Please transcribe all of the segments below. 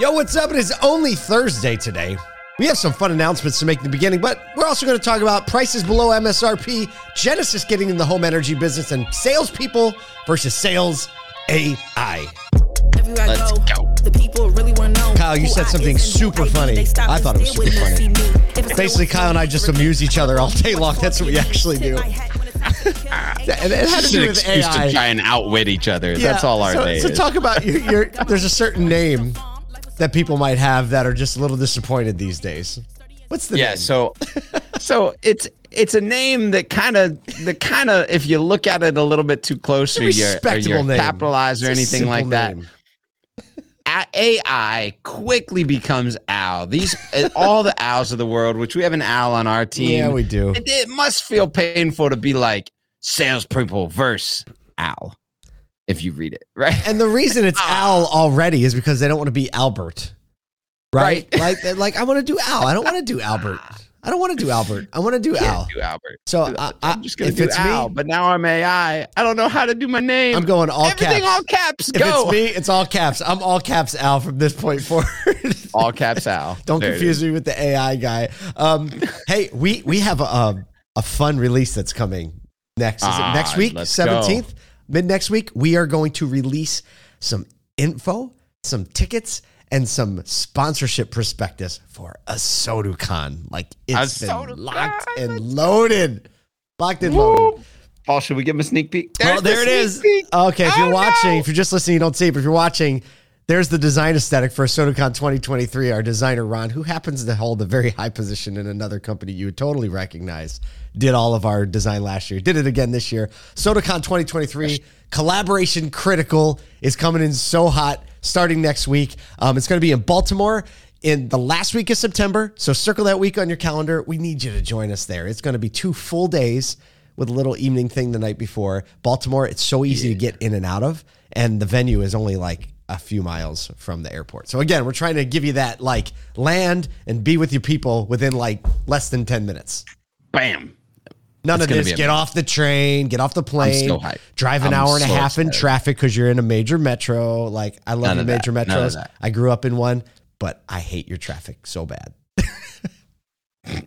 Yo, what's up? It is only Thursday today. We have some fun announcements to make in the beginning, but we're also going to talk about prices below MSRP, Genesis getting in the home energy business, and salespeople versus sales AI. Everywhere Let's go, go. The people really want to know. Kyle, you said something is and who super funny. I thought it was super funny. see me. If it's Basically, Kyle and I just amuse each other all day long. That's what we actually do. And And it had to It's do an with excuse AI. to try and outwit each other. That's all our so, day So is. talk about your, your. There's a certain name that people might have that are just a little disappointed these days. What's the yeah, name? so so it's it's a name that kind of the kind of if you look at it a little bit too close or you're, or you're capitalized or anything like that. name. A- AI quickly becomes owl. These uh, all the owls of the world, which we have an owl on our team. Yeah, we do. It, it must feel painful to be like salespeople versus owl if you read it right. And the reason it's Al already is because they don't want to be Albert. Right? Right. Like, like I want to do Al. I don't want to do Albert. I don't want to do Albert. I want to do Al. do Albert. So I, I'm just gonna if do it's Al, me, but now I'm AI. I don't know how to do my name. I'm going all Everything caps. all caps. if Go. it's me, it's all caps. I'm all caps Al from this point forward. all caps Al. Don't There confuse me with the AI guy. Um, hey, we we have a, a a fun release that's coming next. Is it Ah, next week? Seventeenth, mid next week. We are going to release some info, some tickets, and some sponsorship prospectus for ASOTU CON. Like it's A been SoduCon. locked and loaded, locked and loaded. Woo. Paul, should we give him a sneak peek? Oh, There's the there it is. peek. Okay, if you're Oh, watching, no. if you're just listening, you don't see it, but if you're watching, there's the design aesthetic for SodaCon 2023. Our designer, Ron, who happens to hold a very high position in another company you would totally recognize, did all of our design last year, did it again this year. SodaCon 2023, collaboration critical, is coming in so hot starting next week. Um, it's going to be in Baltimore in the last week of September. So circle that week on your calendar. We need you to join us there. It's going to be two full days with a little evening thing the night before. Baltimore, it's so easy to get in and out of, and the venue is only like a few miles from the airport. So again, we're trying to give you that like land and be with your people within like less than 10 minutes. Bam. None It's of this. Get off the train, get off the plane, so drive an I'm hour and a so half in traffic because you're in a major metro. Like I love None the that. major None metros. I grew up in one, but I hate your traffic so bad.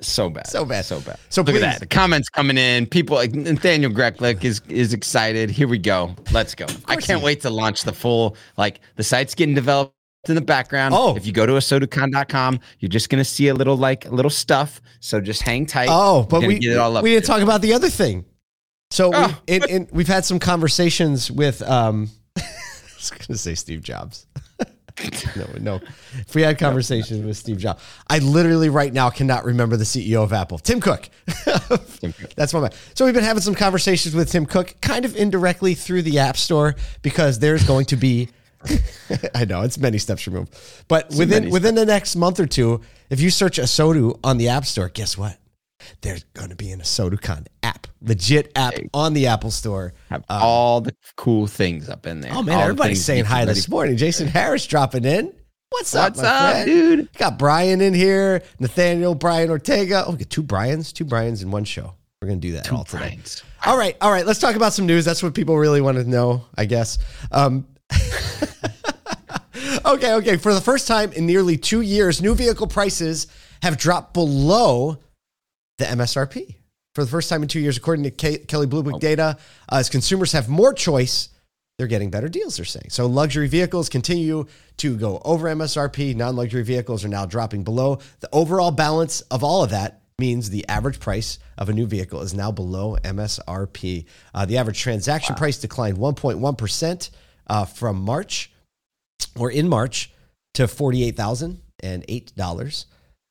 So bad. So bad. So bad. So look please- at that. The comments coming in. People like Nathaniel Greklick is is excited. Here we go. Let's go. I can't wait to launch the full like the site's getting developed in the background. Oh. If you go to asotucon.com, you're just gonna see a little like a little stuff. So just hang tight. Oh, but we get it all up. we didn't talk about the other thing. So Oh, we, in, in, we've had some conversations with. Um, I was to say Steve Jobs. no, no. If we had conversations with Steve Jobs, I literally right now cannot remember the CEO of Apple, Tim Cook. Tim Cook. That's my. So we've been having some conversations with Tim Cook, kind of indirectly through the App Store, because there's going to be. I know it's many steps removed, but within many within the next month or two, if you search ASOTU on the App Store, guess what? There's going to be an ASOTU CON app, legit app on the Apple Store. Have all the cool things up in there. Oh man, All everybody's saying hi this morning. Jason Harris dropping in. What's up, What's up, friend? dude? Got Brian in here, Nathaniel, Brian Ortega. Oh, we got two Brians, two Brians in one show. We're gonna do that all today. Brians. All right, all right. Let's talk about some news. That's what people really want to know, I guess. Um, okay, okay. For the first time in nearly two years, new vehicle prices have dropped below the MSRP. For the first time in two years, according to Ke- Kelley Blue Book data, uh, as consumers have more choice, they're getting better deals, they're saying. So luxury vehicles continue to go over MSRP. Non luxury vehicles are now dropping below. The overall balance of all of that means the average price of a new vehicle is now below MSRP. Uh, the average transaction price declined 1.1% uh, from March or in March to $48,008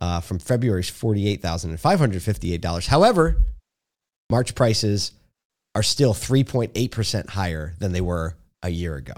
uh, from February's $48,558. However, March prices are still 3.8% higher than they were a year ago.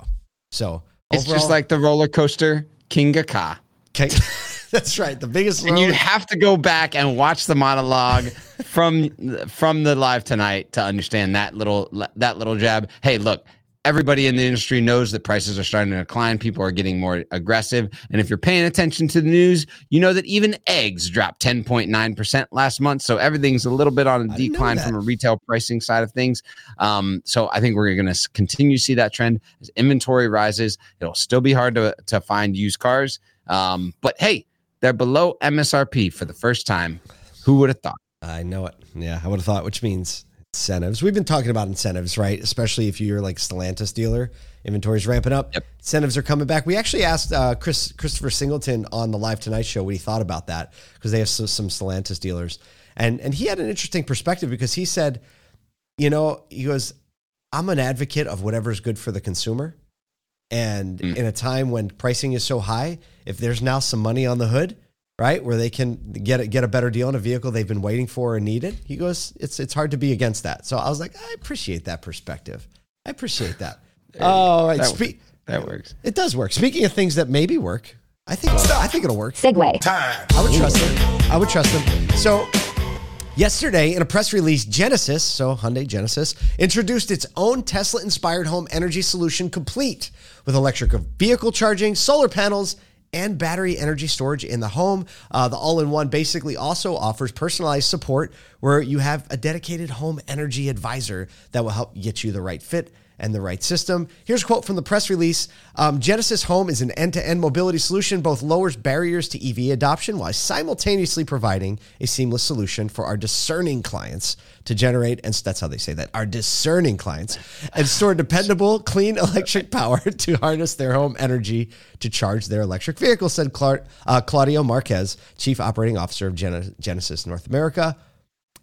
So It's just like the roller coaster Kingda Ka. Okay. That's right. The biggest And you have to go back and watch the monologue from from the live tonight to understand that little that little jab. Hey, look, everybody in the industry knows that prices are starting to decline. People are getting more aggressive. And if you're paying attention to the news, you know that even eggs dropped 10.9% last month. So everything's a little bit on a decline from a retail pricing side of things. Um, so I think we're going to continue to see that trend as inventory rises. It'll still be hard to, to find used cars. Um, but hey, they're below MSRP for the first time. Who would have thought? I know it. Yeah, I would have thought, which means incentives. We've been talking about incentives, right? Especially if you're like Stellantis dealer, inventory's ramping up. Yep. Incentives are coming back. We actually asked uh, Chris Christopher Singleton on the Live Tonight show what he thought about that because they have some, some Stellantis dealers, and and he had an interesting perspective because he said, you know, he goes, I'm an advocate of whatever's good for the consumer. And Mm. in a time when pricing is so high, if there's now some money on the hood, right, where they can get a, get a better deal on a vehicle they've been waiting for and needed, he goes, it's it's hard to be against that. So I was like, I appreciate that perspective. I appreciate that. All oh, right, That, spe- that works. it does work. Speaking of things that maybe work, I think I think it'll work. segue. Time. I would trust them. I would trust them. So, yesterday in a press release, Genesis, so Hyundai Genesis, introduced its own Tesla inspired home energy solution complete with electric vehicle charging, solar panels, and battery energy storage in the home. Uh, the all in one basically also offers personalized support where you have a dedicated home energy advisor that will help get you the right fit and the right system. Here's a quote from the press release um, Genesis Home is an end to end mobility solution, both lowers barriers to EV adoption while simultaneously providing a seamless solution for our discerning clients to generate, and that's how they say that, our discerning clients, and store dependable, clean electric power to harness their home energy to charge their electric vehicle, said Clar- uh, Claudio Marquez, Chief Operating Officer of Gen- Genesis North America.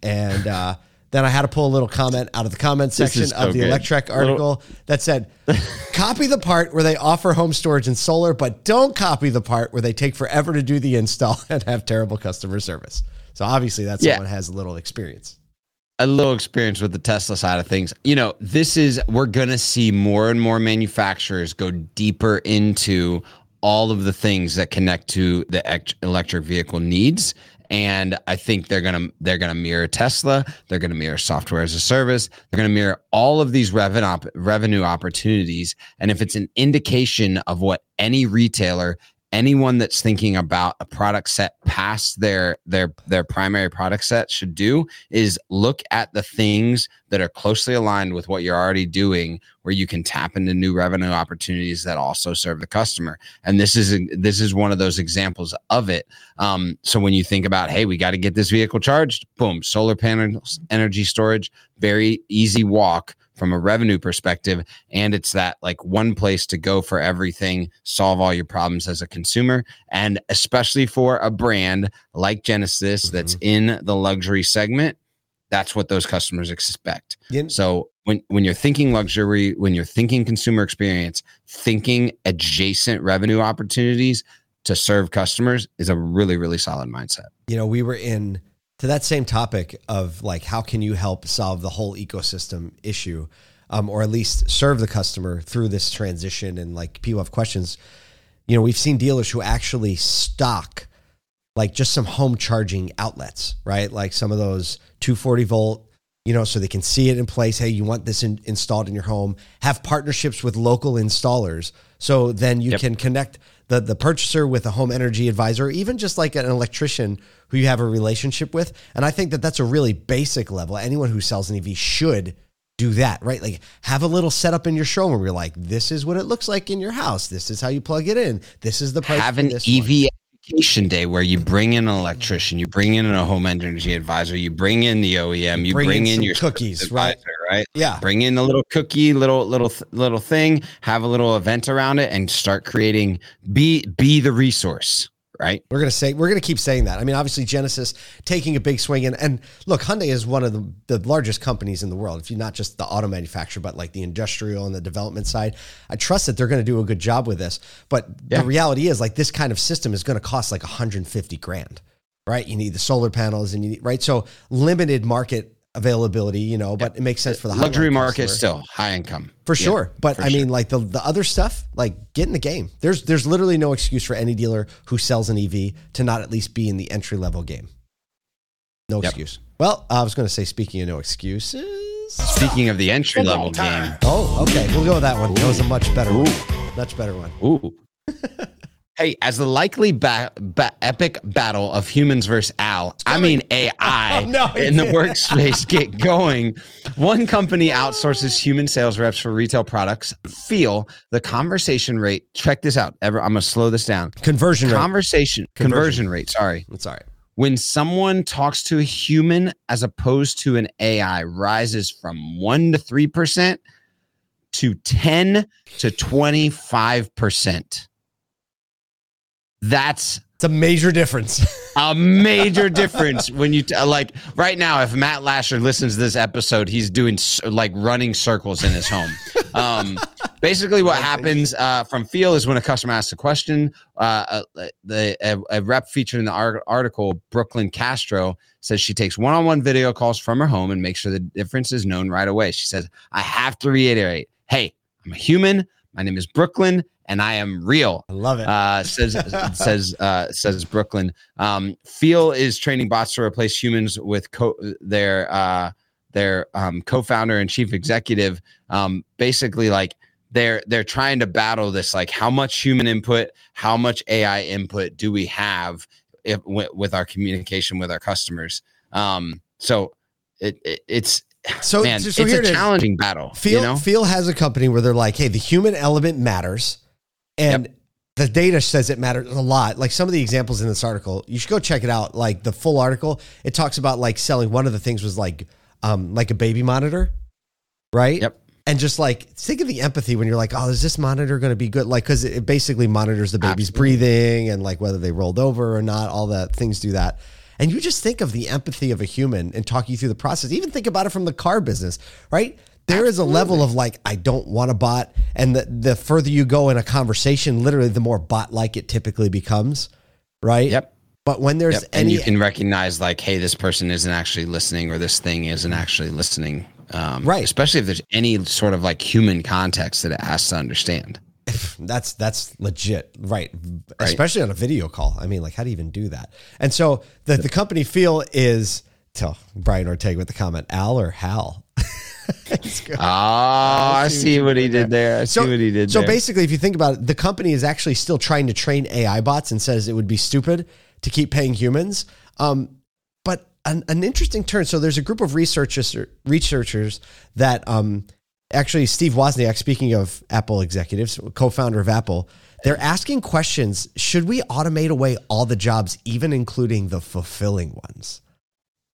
And uh, then I had to pull a little comment out of the comment section so of the good. Electrek article that said, copy the part where they offer home storage and solar, but don't copy the part where they take forever to do the install and have terrible customer service. So obviously that's Yeah. someone has a little experience. a little experience with the Tesla side of things. You know, this is we're going to see more and more manufacturers go deeper into all of the things that connect to the electric vehicle needs and I think they're to they're to mirror Tesla, they're to mirror software as a service, they're to mirror all of these revenue op- revenue opportunities. And if it's an indication of what any retailer anyone that's thinking about a product set past their their their primary product set should do is look at the things that are closely aligned with what you're already doing where you can tap into new revenue opportunities that also serve the customer. And this is this is one of those examples of it. Um, so when you think about hey we got to get this vehicle charged boom solar panels energy storage very easy walk from a revenue perspective and it's that like one place to go for everything solve all your problems as a consumer and especially for a brand like genesis that's mm-hmm. in the luxury segment that's what those customers expect. You- so when when you're thinking luxury when you're thinking consumer experience thinking adjacent revenue opportunities to serve customers is a really really solid mindset. You know, we were in to that same topic of like, how can you help solve the whole ecosystem issue, um, or at least serve the customer through this transition? And like, people have questions. You know, we've seen dealers who actually stock like just some home charging outlets, right? Like some of those 240 volt, you know, so they can see it in place. Hey, you want this in, installed in your home. Have partnerships with local installers, so then you Yep. can connect the the purchaser with a home energy advisor, or even just like an electrician who you have a relationship with. And I think that that's a really basic level. Anyone who sells an EV should do that, right? Like have a little setup in your showroom where you're like, this is what it looks like in your house. This is how you plug it in. This is the price. have an. EV education day where you bring in an electrician, you bring in a home energy advisor, you bring in the OEM, you Bring bring, in in, your cookies, service right? advisor, right? Yeah. Bring in a little cookie, little little little thing, have a little event around it, and start creating. Be be the resource, right? We're gonna say we're gonna keep saying that. I mean, obviously Genesis taking a big swing, and and look, Hyundai is one of the, the largest companies in the world. If you're not just the auto manufacturer, but like the industrial and the development side, I trust that they're gonna do a good job with this. But Yeah. the reality is, like this kind of system is gonna cost like 150 grand, right? You need the solar panels, and you need right. So limited market availability, you know, but it makes sense for the Luxury market customer. still high income For Yeah, sure. But for I sure. mean, like the, the other stuff, like get in the game. There's there's literally no excuse for any dealer who sells an EV to not at least be in the entry level game. No Yep. excuse. Well, I was going to say, speaking of no excuses, Speaking of the entry level game, Oh, okay. We'll go with that one. That was a much better one. Much better one. Ooh. hey, as the likely ba- ba- epic battle of humans versus Al, I mean AI, Oh, no, in the workspace get going. One company outsources human sales reps for retail products. Feel the conversation rate. Check this out. Ever, I'm gonna slow this down. Conversion rate. Conversation Conversion. conversion rate. Sorry. That's all right. When someone talks to a human as opposed to an AI, rises from one to three percent to ten to twenty five percent. That's It's a major difference. a major difference when you t- like right now. If Matt Lasher listens to this episode, he's doing like running circles in his home. Um, basically, what happens uh, from Feel is when a customer asks a question. Uh, uh, the a, a rep featured in the ar- article, Brooklyn Castro, says she takes one-on-one video calls from her home and makes sure the difference is known right away. She says, "I have to reiterate, hey, I'm a human. My name is Brooklyn." And I am real I love it. uh, says says uh, says Brooklyn. Um, Feel is training bots to replace humans with co- their uh, their um, co-founder and chief executive. Um, basically, like they're they're trying to battle this. Like, how much human input, how much AI input do we have if, with, with our communication with our customers? Um, so it, it it's so, man, so, so it's here a it is. challenging battle. Feel you know, Feel has a company where they're like, hey, the human element matters, and the data says it matters a lot. Like some of the examples in this article, you should go check it out. Like the full article, it talks about like selling. One of the things was like, um, like a baby monitor, right? Yep. And just like think of the empathy when you're like, oh, is this monitor going to be good? Like, because it basically monitors the baby's Absolutely. breathing and like whether they rolled over or not. All that things do that. And you just think of the empathy of a human and talk you through the process. Even think about it from the car business, right? There is a level of like, I don't want a bot. And the, the further you go in a conversation, literally, the more bot like it typically becomes, right? Yep. But when there's Yep. and you can recognize like, hey, this person isn't actually listening, or this thing isn't actually listening. Um, Right. Especially if there's any sort of like human context that it has to understand. That's that's legit, right? Especially on a video call. I mean, like, how do you even do that? And so the the company feel is tell Brian Ortega with the comment, Al or Hal. Go. Oh, I see what he did there. I see what he did so there. basically, if you think about it, the company is actually still trying to train AI bots and says it would be stupid to keep paying humans. Um, but an, an interesting turn. So there's a group of researchers researchers that um, actually Steve Wozniak, speaking of Apple executives, co-founder of Apple, they're asking questions. Should we automate away all the jobs, even including the fulfilling ones?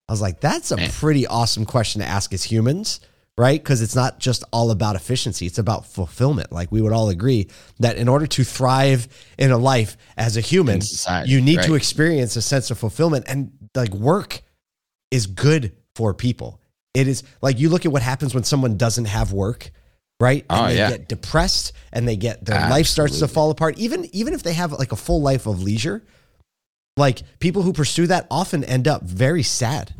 I was like, that's a pretty awesome question to ask as humans, right? Because it's not just all about efficiency, it's about fulfillment. Like we would all agree that in order to thrive in a life as a human, society, you need to experience a sense of fulfillment. And like work is good for people. It is like you look at what happens when someone doesn't have work, right? Oh, and Oh, they yeah. get depressed and they get their life starts to fall apart. Even even if they have like a full life of leisure, like people who pursue that often end up very sad.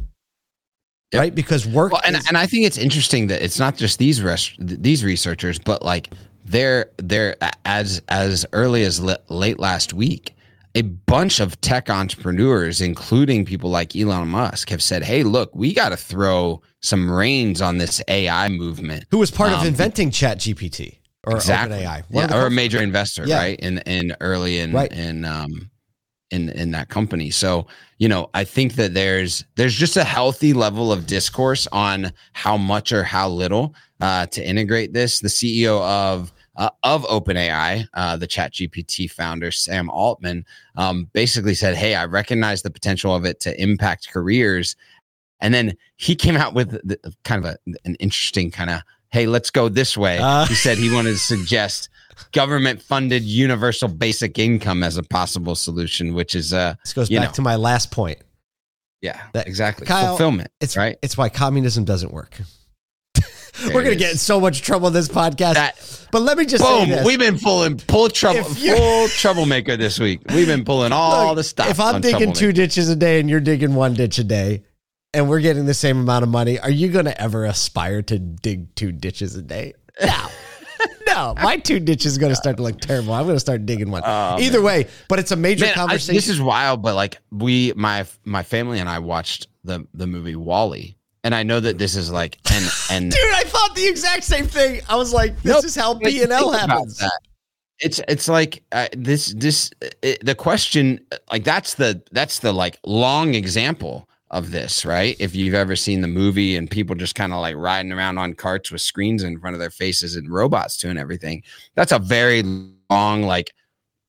Yep. Right? Because work Well, and is- and I think it's interesting that it's not just these res- these researchers, but like they're they're as as early as le- late last week, a bunch of tech entrepreneurs, including people like Elon Musk, have said, "Hey, look, we got to throw some reins on this AI movement." who was part of um, inventing Chat GPT or exactly, OpenAI. Yeah, or a major investor, Yeah. right? In in early in Right. in um in in that company. So you know, I think that there's there's just a healthy level of discourse on how much or how little uh, to integrate this. The CEO of uh, of OpenAI, uh, the Chat GPT founder Sam Altman, um, basically said, "Hey, I recognize the potential of it to impact careers." And then he came out with the, kind of a, an interesting kind of, "Hey, let's go this way." Uh. he said he wanted to suggest government funded universal basic income as a possible solution, which is uh This goes back know. to my last point. yeah, That- exactly Kyle, fulfillment. It's right. It's why communism doesn't work. We're gonna is. get in so much trouble in this podcast. That- but let me just say Boom! this. We've been pulling pull trouble full troublemaker this week. We've been pulling all Look, the stuff. If I'm digging two ditches a day and you're digging one ditch a day, and we're getting the same amount of money, are you going to ever aspire to dig two ditches a day? No. no, my two ditches is going to start to look terrible. I'm going to start digging one. Either way, but it's a major Oh, Man, I- conversation. this is wild, but like we, my my family and I watched the the movie WALL-E, and I know that this is like and and Dude, I thought the exact same thing. I was like, this Nope. is how B and L happens. It's it's like uh, this this it, the question like that's the that's the like long example of this right if you've ever seen the movie and people just kind of like riding around on carts with screens in front of their faces and robots doing everything that's a very long like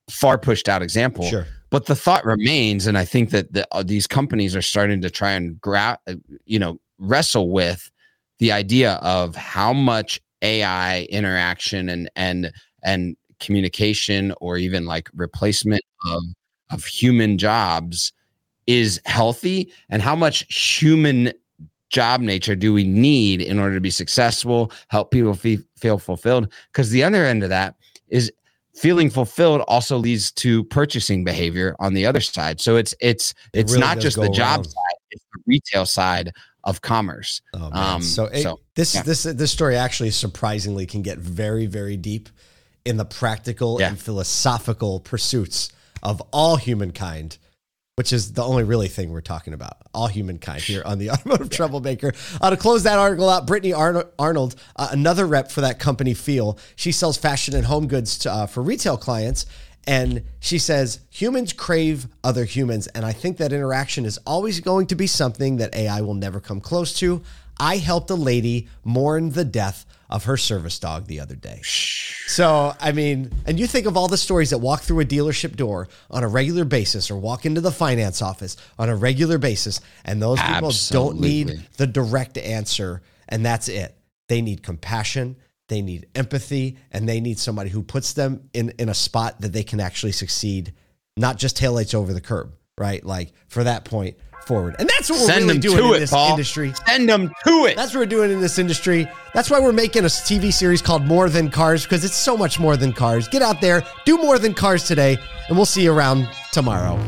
far pushed out example Sure. but the thought remains and i think that the, uh, these companies are starting to try and gra- uh, you know wrestle with the idea of how much ai interaction and and and communication or even like replacement of of human jobs is healthy and how much human job nature do we need in order to be successful help people fe- feel fulfilled because the other end of that is feeling fulfilled also leads to purchasing behavior on the other side so it's it's It it's really not just the job around. side it's the retail side of commerce Oh. Um, so, it- so, this yeah. this this story actually surprisingly can get very very deep in the practical Yeah. and philosophical pursuits of all humankind, which is the only really thing we're talking about. All humankind here on the Automotive Troublemaker. Uh, to close that article out, Brittany Arno- Arnold, uh, another rep for that company, Feel, she sells fashion and home goods to, uh, for retail clients. And she says humans crave other humans. And I think that interaction is always going to be something that AI will never come close to. I helped a lady mourn the death of her service dog the other day. So, I mean, and you think of all the stories that walk through a dealership door on a regular basis or walk into the finance office on a regular basis, and those people don't need the direct answer, and that's it. They need compassion, they need empathy, and they need somebody who puts them in, in a spot that they can actually succeed, not just taillights over the curb, right? Like for that point forward. And that's what we're send really doing in it this Paul. industry. send them to it That's what we're doing in this industry. That's why we're making a TV series called More Than Cars because it's so much more than cars. Get out there, do more than cars today, and we'll see you around tomorrow.